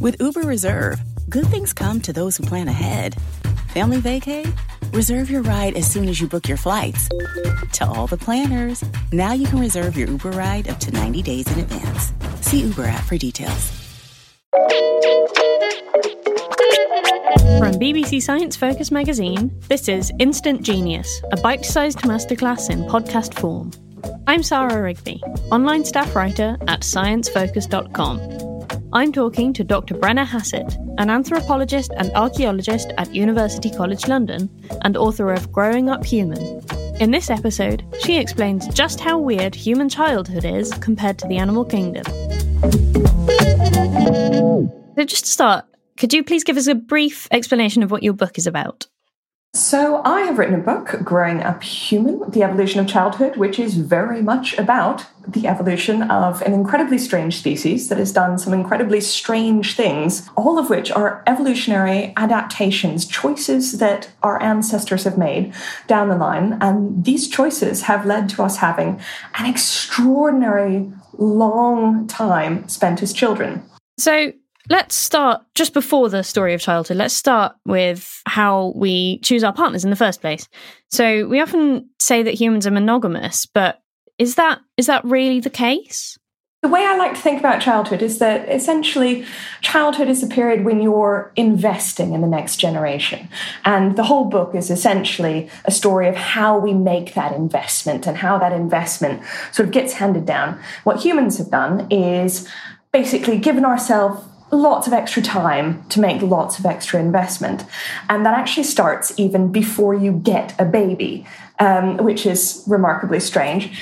With Uber Reserve, good things come to those who plan ahead. Family vacay? Reserve your ride as soon as you book your flights. To all the planners, now you can reserve your Uber ride up to 90 days in advance. See Uber app for details. From BBC Science Focus magazine, this is Instant Genius, a bite sized masterclass in podcast form. I'm Sarah Rigby, online staff writer at sciencefocus.com. I'm talking to Dr. Brenna Hassett, an anthropologist and archaeologist at University College London and author of Growing Up Human. In this episode, she explains just how weird human childhood is compared to the animal kingdom. So, just to start, could you please give us a brief explanation of what your book is about? So, I have written a book, Growing Up Human The Evolution of Childhood, which is very much about the evolution of an incredibly strange species that has done some incredibly strange things, all of which are evolutionary adaptations, choices that our ancestors have made down the line. And these choices have led to us having an extraordinary long time spent as children. So, Let's start just before the story of childhood. Let's start with how we choose our partners in the first place. So we often say that humans are monogamous, but is that is that really the case? The way I like to think about childhood is that essentially childhood is a period when you're investing in the next generation. And the whole book is essentially a story of how we make that investment and how that investment sort of gets handed down. What humans have done is basically given ourselves lots of extra time to make lots of extra investment. And that actually starts even before you get a baby, um, which is remarkably strange.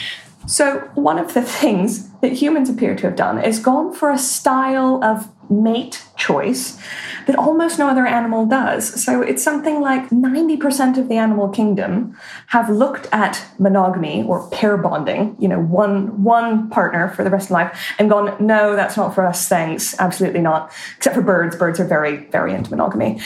So, one of the things that humans appear to have done is gone for a style of mate choice that almost no other animal does. So it's something like 90% of the animal kingdom have looked at monogamy or pair bonding, you know, one one partner for the rest of life and gone, no, that's not for us, thanks, absolutely not. Except for birds, birds are very, very into monogamy.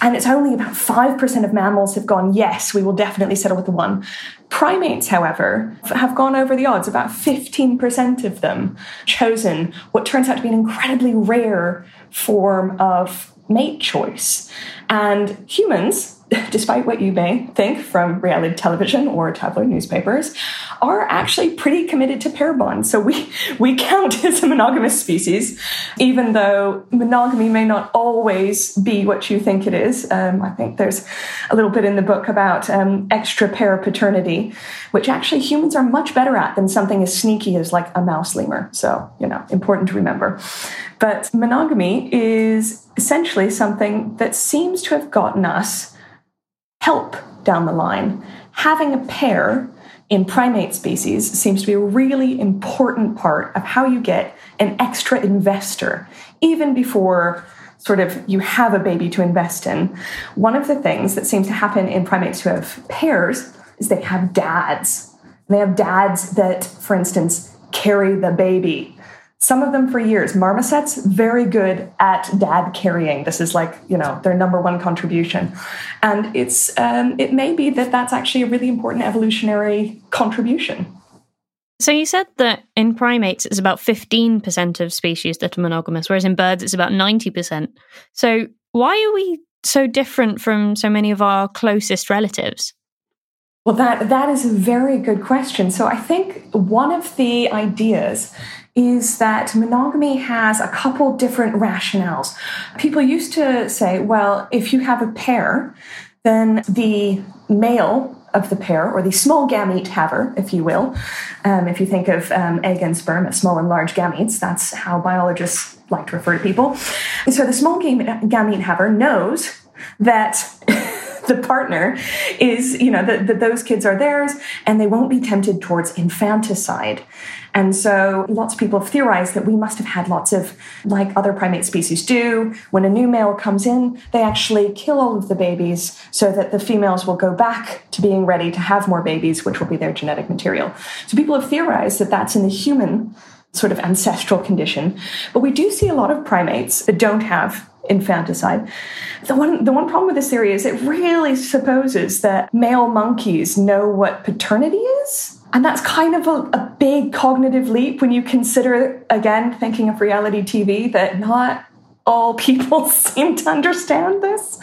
And it's only about 5% of mammals have gone, yes, we will definitely settle with the one. Primates, however, have gone over the odds. About 15% of them chosen what turns out to be an incredibly rare form of mate choice. And humans, despite what you may think from reality television or tabloid newspapers, are actually pretty committed to pair bonds. So we, we count as a monogamous species, even though monogamy may not always be what you think it is. Um, I think there's a little bit in the book about um, extra pair paternity, which actually humans are much better at than something as sneaky as like a mouse lemur. So, you know, important to remember. But monogamy is essentially something that seems to have gotten us help down the line. Having a pair in primate species seems to be a really important part of how you get an extra investor, even before sort of you have a baby to invest in. One of the things that seems to happen in primates who have pairs is they have dads. They have dads that, for instance, carry the baby some of them for years. Marmosets, very good at dad carrying. This is like, you know, their number one contribution. And it's, um, it may be that that's actually a really important evolutionary contribution. So you said that in primates it's about 15% of species that are monogamous, whereas in birds it's about 90%. So why are we so different from so many of our closest relatives? Well, that, that is a very good question. So I think one of the ideas is that monogamy has a couple different rationales. People used to say, well, if you have a pair, then the male of the pair, or the small gamete haver, if you will, um, if you think of um, egg and sperm as small and large gametes, that's how biologists like to refer to people. so the small gamete haver knows that. The partner is, you know, that those kids are theirs and they won't be tempted towards infanticide. And so lots of people have theorized that we must have had lots of, like other primate species do, when a new male comes in, they actually kill all of the babies so that the females will go back to being ready to have more babies, which will be their genetic material. So people have theorized that that's in the human sort of ancestral condition. But we do see a lot of primates that don't have infanticide. The one, the one problem with this theory is it really supposes that male monkeys know what paternity is. And that's kind of a, a big cognitive leap when you consider, again, thinking of reality TV, that not all people seem to understand this.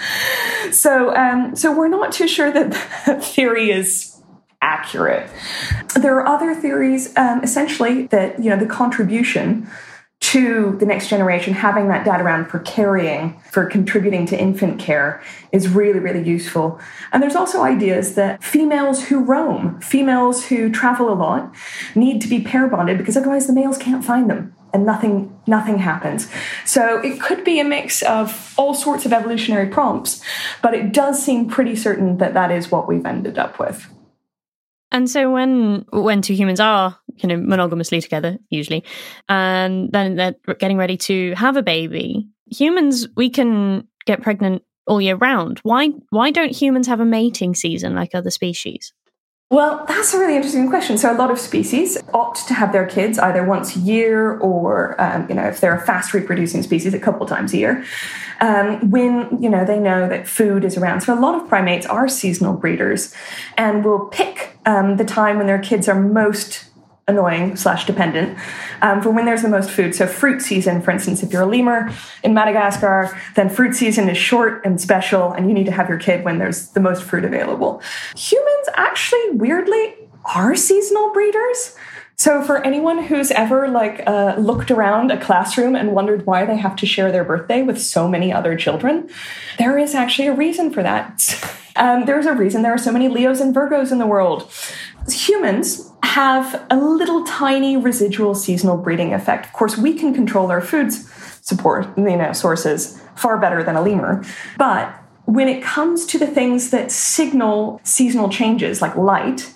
So, um, so we're not too sure that the theory is accurate. There are other theories, um, essentially, that you know the contribution to the next generation, having that dad around for carrying, for contributing to infant care is really, really useful. And there's also ideas that females who roam, females who travel a lot, need to be pair bonded because otherwise the males can't find them and nothing nothing happens. So it could be a mix of all sorts of evolutionary prompts, but it does seem pretty certain that that is what we've ended up with. And so when when two humans are you know monogamously together usually, and then they're getting ready to have a baby, humans we can get pregnant all year round. Why why don't humans have a mating season like other species? Well, that's a really interesting question. So, a lot of species opt to have their kids either once a year or, um, you know, if they're a fast reproducing species, a couple times a year, um, when, you know, they know that food is around. So, a lot of primates are seasonal breeders and will pick um, the time when their kids are most annoying slash dependent um, for when there's the most food. So fruit season, for instance, if you're a lemur in Madagascar, then fruit season is short and special, and you need to have your kid when there's the most fruit available. Humans actually, weirdly, are seasonal breeders. So for anyone who's ever like uh, looked around a classroom and wondered why they have to share their birthday with so many other children, there is actually a reason for that. Um, there's a reason there are so many Leos and Virgos in the world. Humans have a little tiny residual seasonal breeding effect. Of course, we can control our foods support, you know, sources far better than a lemur. But when it comes to the things that signal seasonal changes, like light,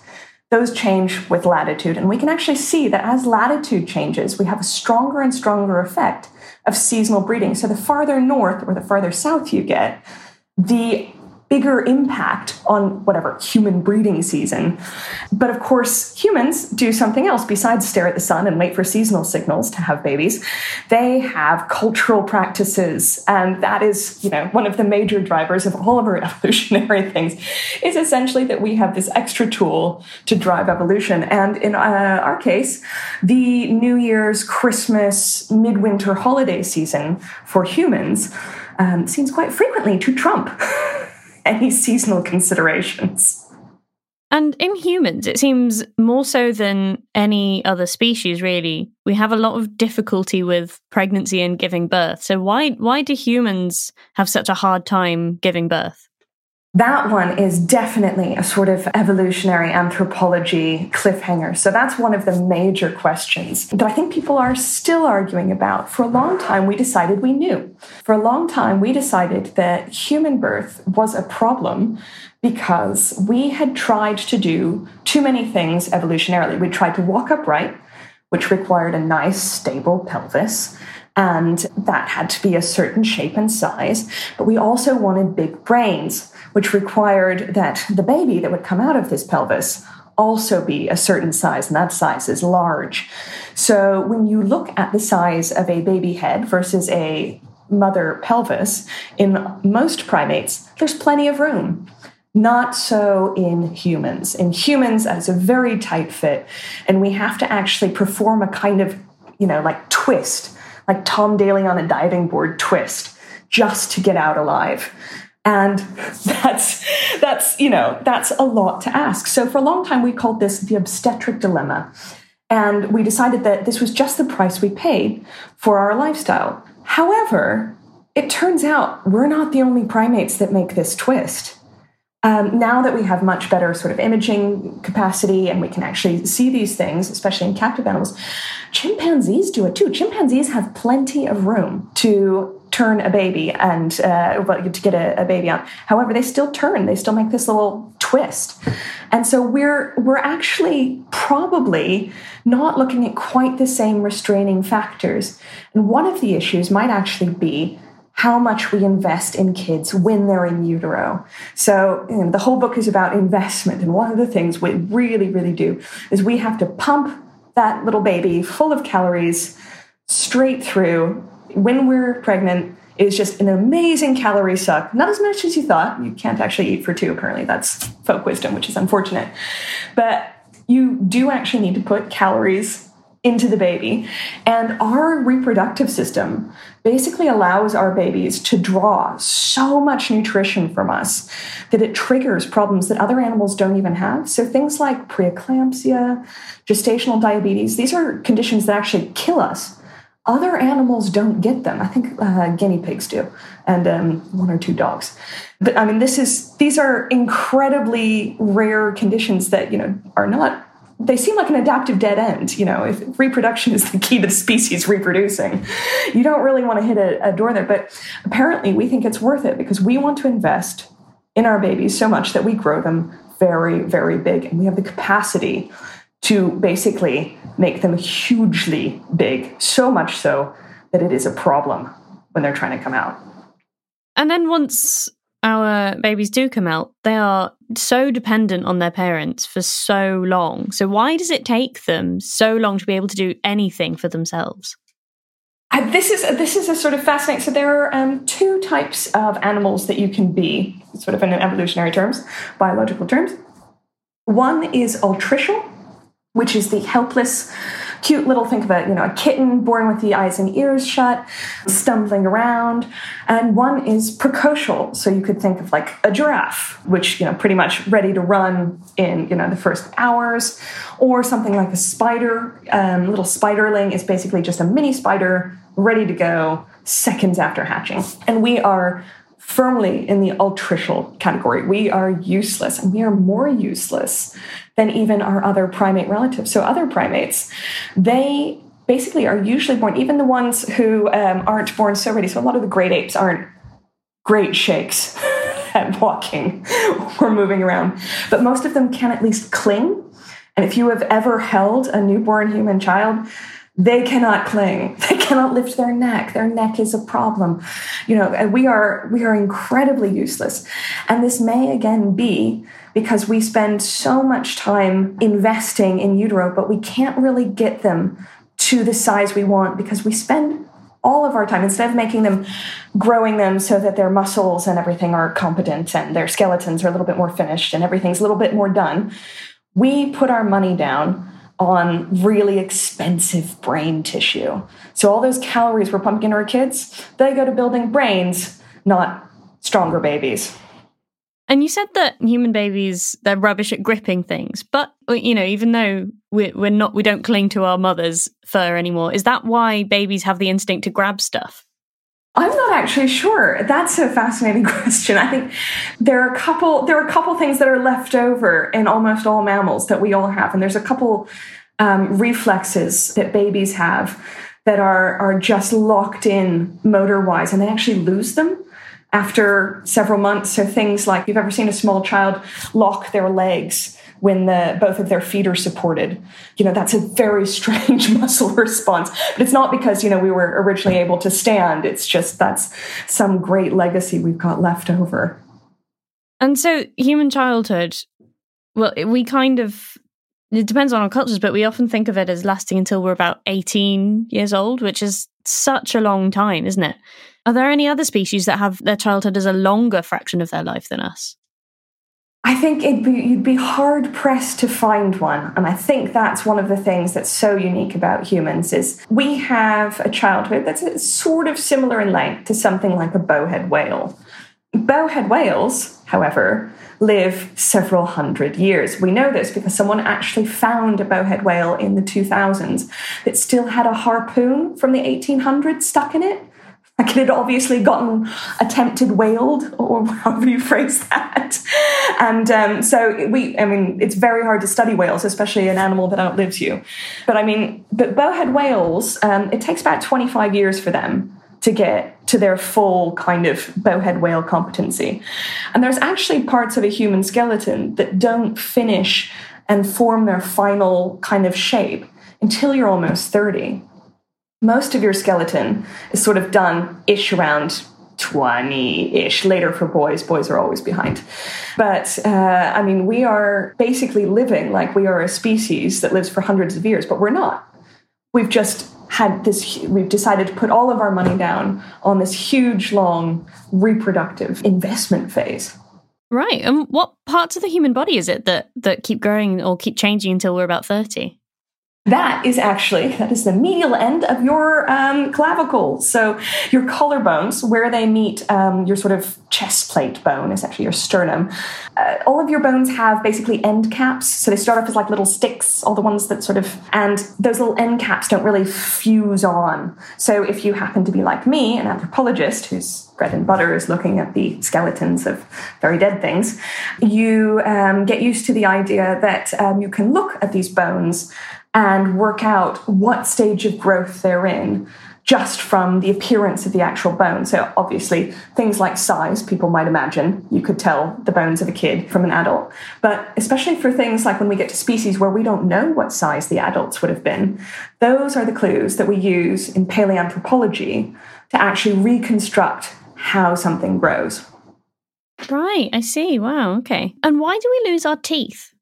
those change with latitude. And we can actually see that as latitude changes, we have a stronger and stronger effect of seasonal breeding. So the farther north or the farther south you get, the bigger impact on whatever human breeding season. But of course, humans do something else besides stare at the sun and wait for seasonal signals to have babies. They have cultural practices, and that is, you know, one of the major drivers of all of our evolutionary things is essentially that we have this extra tool to drive evolution. And in uh, our case, the New Year's, Christmas, midwinter holiday season for humans um, seems quite frequently to trump any seasonal considerations. And in humans, it seems more so than any other species, really, we have a lot of difficulty with pregnancy and giving birth. So why why do humans have such a hard time giving birth? That one is definitely a sort of evolutionary anthropology cliffhanger. So that's one of the major questions that I think people are still arguing about. For a long time, we decided we knew. For a long time, we decided that human birth was a problem because we had tried to do too many things evolutionarily. We tried to walk upright, which required a nice, stable pelvis and that had to be a certain shape and size. But we also wanted big brains, which required that the baby that would come out of this pelvis also be a certain size, and that size is large. So when you look at the size of a baby head versus a mother pelvis, in most primates, there's plenty of room. Not so in humans. In humans, that is a very tight fit, and we have to actually perform a kind of, you know, like twist like Tom Daley on a diving board twist just to get out alive. And that's that's you know that's a lot to ask. So for a long time we called this the obstetric dilemma. And we decided that this was just the price we paid for our lifestyle. However, it turns out we're not the only primates that make this twist. Um, now that we have much better sort of imaging capacity and we can actually see these things, especially in captive animals, chimpanzees do it too. Chimpanzees have plenty of room to turn a baby and uh, to get a, a baby on. However, they still turn. They still make this little twist, and so we're we're actually probably not looking at quite the same restraining factors. And one of the issues might actually be how much we invest in kids when they're in utero. So you know, the whole book is about investment. And one of the things we really, really do is we have to pump that little baby full of calories straight through when we're pregnant is just an amazing calorie suck. Not as much as you thought. You can't actually eat for two, apparently. That's folk wisdom, which is unfortunate. But you do actually need to put calories into the baby. And our reproductive system basically allows our babies to draw so much nutrition from us that it triggers problems that other animals don't even have. So things like preeclampsia, gestational diabetes, these are conditions that actually kill us. Other animals don't get them. I think uh, guinea pigs do, and um, one or two dogs. But I mean, this is these are incredibly rare conditions that you know are not they seem like an adaptive dead end. You know, if reproduction is the key to the species reproducing, you don't really want to hit a, a, door there. But apparently, we think it's worth it because we want to invest in our babies so much that we grow them very, very big. And we have the capacity to basically make them hugely big, so much so that it is a problem when they're trying to come out. And then once our babies do come out, they are so dependent on their parents for so long. So, why does it take them so long to be able to do anything for themselves? Uh, this is this is a sort of fascinating. So there are um, two types of animals that you can be, sort of in evolutionary terms, biological terms. One is altricial, which is the helpless cute little think of a you know a kitten born with the eyes and ears shut stumbling around. And one is precocial. So you could think of like a giraffe which you know pretty much ready to run in you know the first hours. Or something like a spider. Um, little spiderling is basically just a mini spider ready to go seconds after hatching. And we are firmly in the altricial category. We are useless, and we are more useless than even our other primate relatives. So, other primates, they basically are usually born, even the ones who um, aren't born so ready. So, a lot of the great apes aren't great shakes at walking or moving around, but most of them can at least cling. And if you have ever held a newborn human child, they cannot cling. They cannot lift their neck. Their neck is a problem. You know we are we are incredibly useless. And this may again be because we spend so much time investing in utero but we can't really get them to the size we want because we spend all of our time instead of making them growing them so that their muscles and everything are competent and their skeletons are a little bit more finished and everything's a little bit more done we put our money down on really expensive brain tissue. So all those calories we're pumping into our kids, they go to building brains, not stronger babies. And you said that human babies they're rubbish at gripping things, but you know, even though we're, we're not, we don't cling to our mother's fur anymore. Is that why babies have the instinct to grab stuff? I'm not actually sure. That's a fascinating question. I think there are a couple there are a couple things that are left over in almost all mammals that we all have, and there's a couple um, reflexes that babies have that are are just locked in motor wise, and they actually lose them after several months. So things like you've ever seen a small child lock their legs when the both of their feet are supported. You know, that's a very strange muscle response. But it's not because, you know, we were originally able to stand. It's just that's some great legacy we've got left over. And so human childhood, well, we kind of it depends on our cultures, but we often think of it as lasting until we're about 18 years old, which is such a long time, isn't it? Are there any other species that have their childhood as a longer fraction of their life than us? I think be, you'd be hard pressed to find one, and I think that's one of the things that's so unique about humans is we have a childhood that's sort of similar in length to something like a bowhead whale. Bowhead whales, however, live several hundred years. We know this because someone actually found a bowhead whale in the 2000s that still had a harpoon from the 1800s stuck in it. Like it had obviously gotten attempted whaled, or however you phrase that. And um, so we, I mean, it's very hard to study whales, especially an animal that outlives you. But I mean, but bowhead whales, um, it takes about 25 years for them to get to their full kind of bowhead whale competency. And there's actually parts of a human skeleton that don't finish and form their final kind of shape until you're almost 30 most of your skeleton is sort of done ish around 20 ish later for boys. Boys are always behind. But uh, I mean, we are basically living like we are a species that lives for hundreds of years, but we're not. We've just had this, we've decided to put all of our money down on this huge, long reproductive investment phase. Right. And what parts of the human body is it that, that keep growing or keep changing until we're about 30? That is actually that is the medial end of your um, clavicle. So your collarbones where they meet um, your sort of chest plate bone is actually your sternum. Uh, all of your bones have basically end caps. So they start off as like little sticks all the ones that sort of and those little end caps don't really fuse on. So if you happen to be like me an anthropologist whose bread and butter is looking at the skeletons of very dead things you um, get used to the idea that um, you can look at these bones and work out what stage of growth they're in just from the appearance of the actual bone. So, obviously, things like size, people might imagine you could tell the bones of a kid from an adult. But especially for things like when we get to species where we don't know what size the adults would have been, those are the clues that we use in paleoanthropology to actually reconstruct how something grows. Right, I see. Wow, okay. And why do we lose our teeth?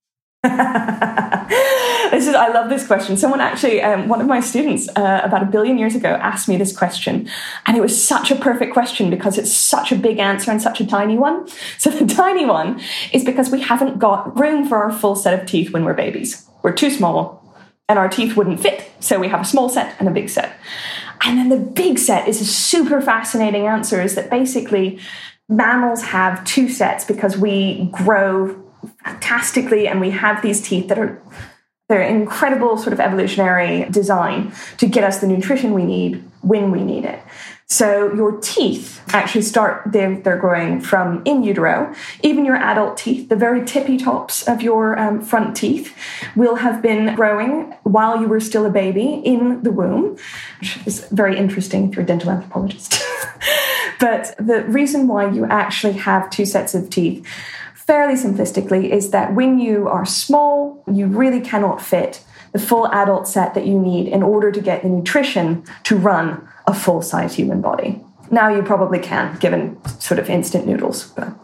this is I love this question. Someone actually, um, one of my students, uh, about a billion years ago, asked me this question, and it was such a perfect question because it's such a big answer and such a tiny one. So the tiny one is because we haven't got room for our full set of teeth when we're babies. We're too small, and our teeth wouldn't fit. So we have a small set and a big set. And then the big set is a super fascinating answer. Is that basically mammals have two sets because we grow fantastically and we have these teeth that are they're incredible sort of evolutionary design to get us the nutrition we need when we need it. So your teeth actually start they're, they're growing from in utero. Even your adult teeth the very tippy tops of your um, front teeth will have been growing while you were still a baby in the womb which is very interesting if you're a dental anthropologist. But the reason why you actually have two sets of teeth fairly simplistically, is that when you are small, you really cannot fit the full adult set that you need in order to get the nutrition to run a full size human body. Now you probably can, given sort of instant noodles. But.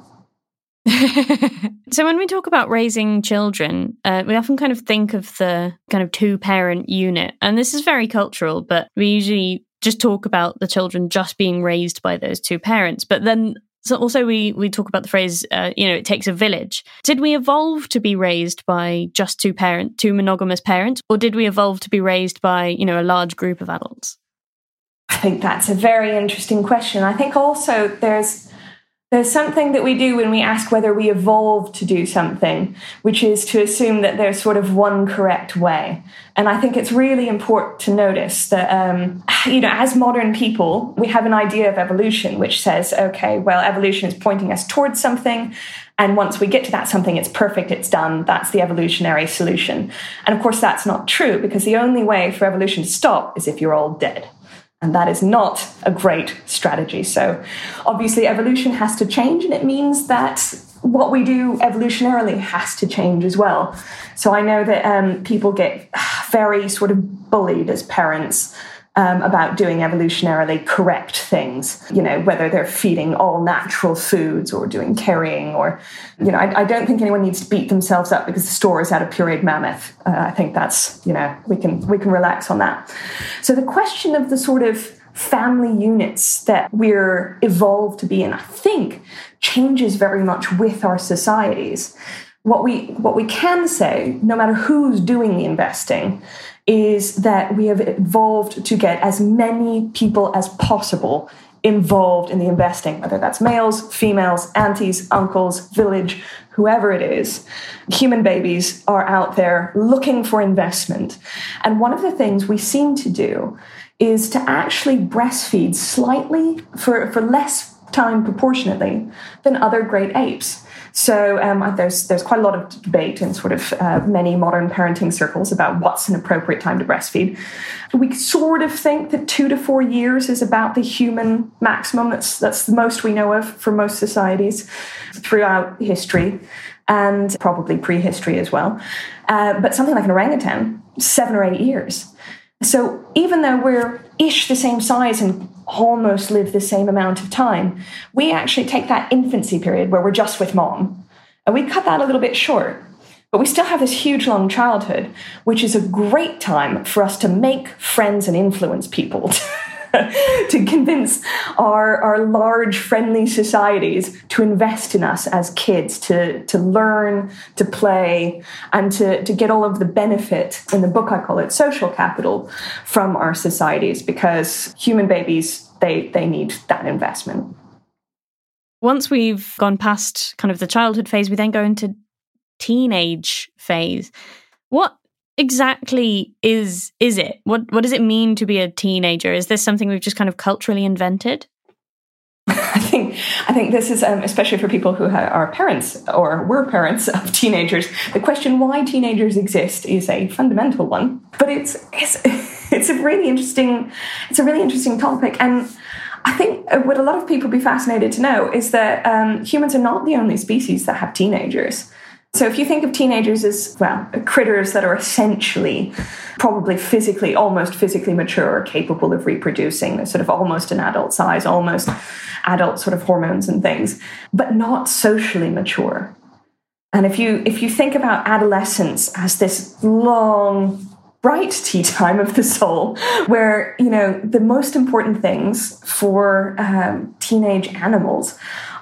so when we talk about raising children, uh, we often kind of think of the kind of two parent unit, and this is very cultural. But we usually just talk about the children just being raised by those two parents. But then so also we we talk about the phrase, uh, you know, it takes a village. Did we evolve to be raised by just two parent, two monogamous parents, or did we evolve to be raised by you know a large group of adults? I think that's a very interesting question. I think also there's there's something that we do when we ask whether we evolved to do something, which is to assume that there's sort of one correct way. And I think it's really important to notice that, um, you know, as modern people, we have an idea of evolution which says, okay, well, evolution is pointing us towards something. And once we get to that something, it's perfect, it's done, that's the evolutionary solution. And of course, that's not true because the only way for evolution to stop is if you're all dead. And that is not a great strategy. So, obviously, evolution has to change, and it means that what we do evolutionarily has to change as well. So, I know that um, people get very sort of bullied as parents um, about doing evolutionarily correct things, you know, whether they're feeding all natural foods or doing carrying, or, you know, I, I don't think anyone needs to beat themselves up because the store is out of pureed mammoth. Uh, I think that's, you know, we can we can relax on that. So the question of the sort of family units that we're evolved to be in, I think, changes very much with our societies. What we what we can say, no matter who's doing the investing, is that we have evolved to get as many people as possible involved in the investing, whether that's males, females, aunties, uncles, village, whoever it is. Human babies are out there looking for investment. And one of the things we seem to do is to actually breastfeed slightly for, for less time proportionately than other great apes. So um, there's there's quite a lot of debate in sort of uh, many modern parenting circles about what's an appropriate time to breastfeed. We sort of think that two to four years is about the human maximum. That's that's the most we know of for most societies throughout history and probably prehistory as well. Uh, but something like an orangutan, seven or eight years. So even though we're ish the same size and almost live the same amount of time, we actually take that infancy period where we're just with mom and we cut that a little bit short. But we still have this huge long childhood, which is a great time for us to make friends and influence people. to convince our, our large, friendly societies to invest in us as kids, to, to learn, to play, and to, to get all of the benefit. In the book, I call it social capital from our societies because human babies, they, they need that investment. Once we've gone past kind of the childhood phase, we then go into teenage phase. What exactly is is it? What what does it mean to be a teenager? Is this something we've just kind of culturally invented? I think I think this is um, especially for people who are parents or were parents of teenagers. The question why teenagers exist is a fundamental one, but it's it's it's a really interesting it's a really interesting topic and. I think what a lot of people be fascinated to know is that um, humans are not the only species that have teenagers. So if you think of teenagers as, well, critters that are essentially probably physically, almost physically mature, or capable of reproducing, they're sort of almost an adult size, almost adult sort of hormones and things, but not socially mature. And if you if you think about adolescence as this long bright tea time of the soul where you know the most important things for um, teenage animals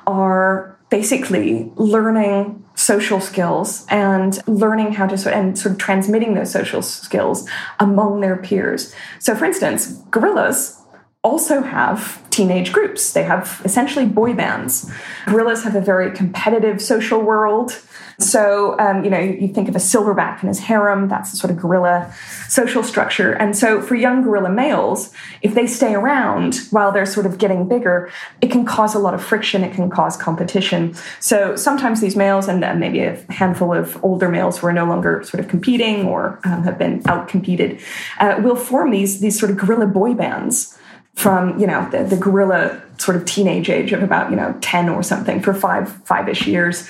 are basically learning social skills and learning how to and sort of transmitting those social skills among their peers. So, for instance, gorillas also have teenage groups. They have essentially boy bands. Gorillas have a very competitive social world. So, um, you know, you think of a silverback and his harem, that's the sort of gorilla social structure. And so, for young gorilla males, if they stay around while they're sort of getting bigger, it can cause a lot of friction, it can cause competition. So, sometimes these males, and maybe a handful of older males who are no longer sort of competing or um, have been out competed, uh, will form these, these sort of gorilla boy bands from you know the, the gorilla sort of teenage age of about you know 10 or something for five five-ish years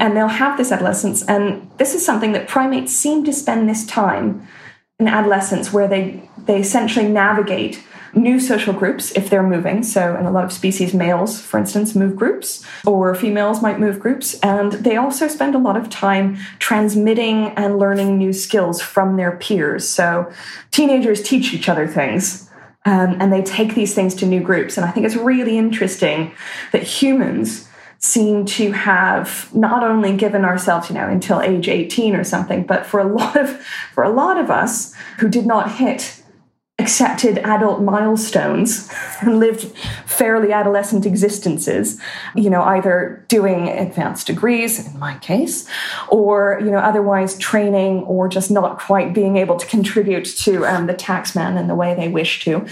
and they'll have this adolescence. And this is something that primates seem to spend this time in adolescence where they they essentially navigate new social groups if they're moving. So in a lot of species males for instance move groups or females might move groups. And they also spend a lot of time transmitting and learning new skills from their peers. So teenagers teach each other things um, and they take these things to new groups. And I think it's really interesting that humans seem to have not only given ourselves, you know, until age 18 or something, but for a lot of for a lot of us who did not hit accepted adult milestones and lived fairly adolescent existences you know either doing advanced degrees in my case or you know otherwise training or just not quite being able to contribute to um, the taxman in the way they wish to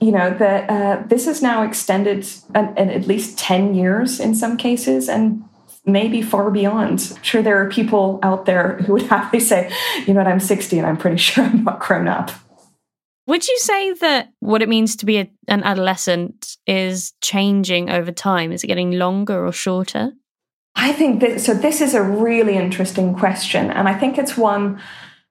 you know that uh, this is now extended an, an at least 10 years in some cases and maybe far beyond. I'm sure there are people out there who would happily say, you know what, I'm 60 and I'm pretty sure I'm not grown up. Would you say that what it means to be a, an adolescent is changing over time? Is it getting longer or shorter? I think that so. This is a really interesting question, and I think it's one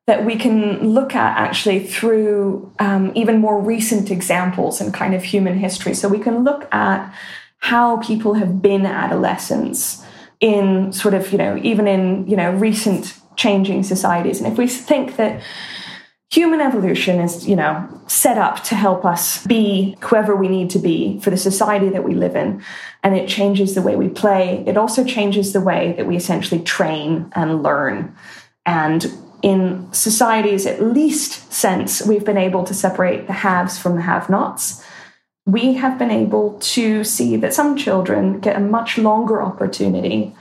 that we can look at actually through um, even more recent examples in kind of human history. So we can look at how people have been adolescents in sort of you know even in you know recent changing societies, and if we think that human evolution is, you know, set up to help us be whoever we need to be for the society that we live in. And it changes the way we play. It also changes the way that we essentially train and learn. And in society's at least sense, we've been able to separate the haves from the have nots. We have been able to see that some children get a much longer opportunity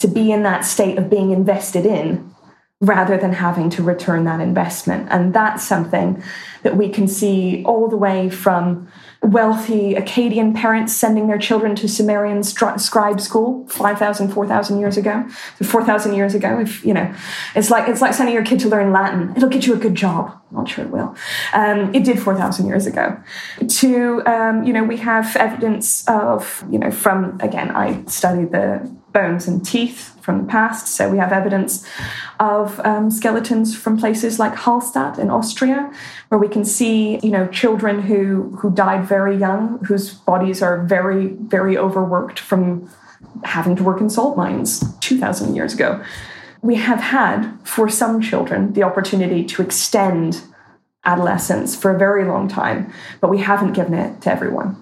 to be in that state of being invested in rather than having to return that investment. And that's something that we can see all the way from wealthy Akkadian parents sending their children to Sumerian scribe school 5,000, 4,000 years ago. So 4,000 years ago, if, you know, it's like, it's like sending your kid to learn Latin. It'll get you a good job. I'm not sure it will. Um, it did 4,000 years ago. To, um, you know, we have evidence of, you know, from, again, I studied the bones and teeth from the past. So we have evidence of um, skeletons from places like Hallstatt in Austria, where we can see, you know, children who who died very young, whose bodies are very, very overworked from having to work in salt mines 2,000 years ago. We have had, for some children, the opportunity to extend adolescence for a very long time, but we haven't given it to everyone.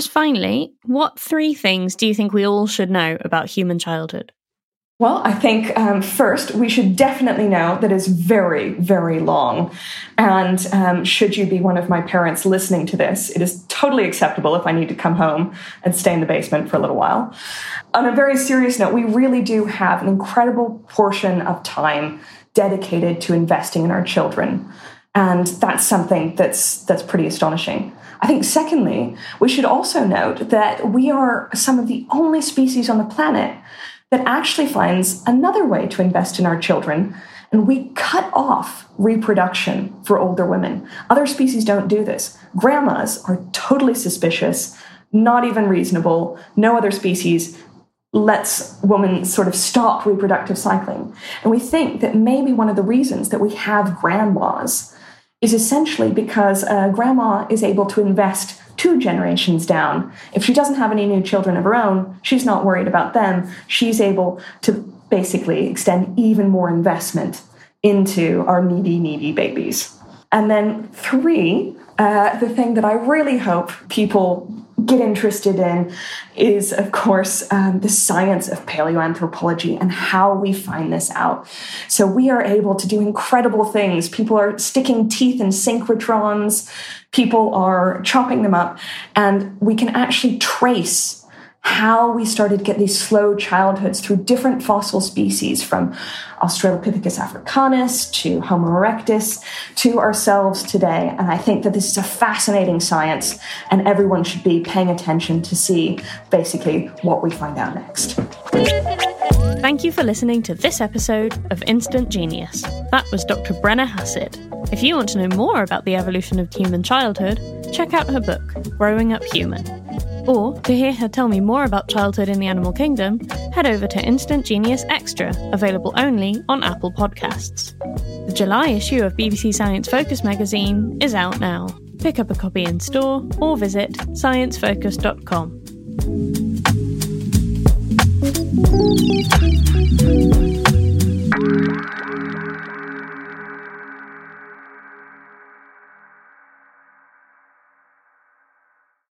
Just finally, what three things do you think we all should know about human childhood? Well, I think um, first we should definitely know that it's very, very long. And um, should you be one of my parents listening to this, it is totally acceptable if I need to come home and stay in the basement for a little while. On a very serious note, we really do have an incredible portion of time dedicated to investing in our children. And that's something that's, that's pretty astonishing. I think, secondly, we should also note that we are some of the only species on the planet that actually finds another way to invest in our children. And we cut off reproduction for older women. Other species don't do this. Grandmas are totally suspicious, not even reasonable. No other species lets women sort of stop reproductive cycling. And we think that maybe one of the reasons that we have grandmas is essentially because a grandma is able to invest two generations down. If she doesn't have any new children of her own, she's not worried about them. She's able to basically extend even more investment into our needy, needy babies. And then, three, uh, the thing that I really hope people get interested in is, of course, um, the science of paleoanthropology and how we find this out. So we are able to do incredible things. People are sticking teeth in synchrotrons, people are chopping them up, and we can actually trace how we started to get these slow childhoods through different fossil species from Australopithecus africanus to Homo erectus to ourselves today. And I think that this is a fascinating science, and everyone should be paying attention to see basically what we find out next. Thank you for listening to this episode of Instant Genius. That was Dr. Brenna Hassett. If you want to know more about the evolution of human childhood, check out her book, Growing Up Human. Or to hear her tell me more about childhood in the animal kingdom, head over to Instant Genius Extra, available only on Apple Podcasts. The July issue of BBC Science Focus magazine is out now. Pick up a copy in store or visit sciencefocus.com.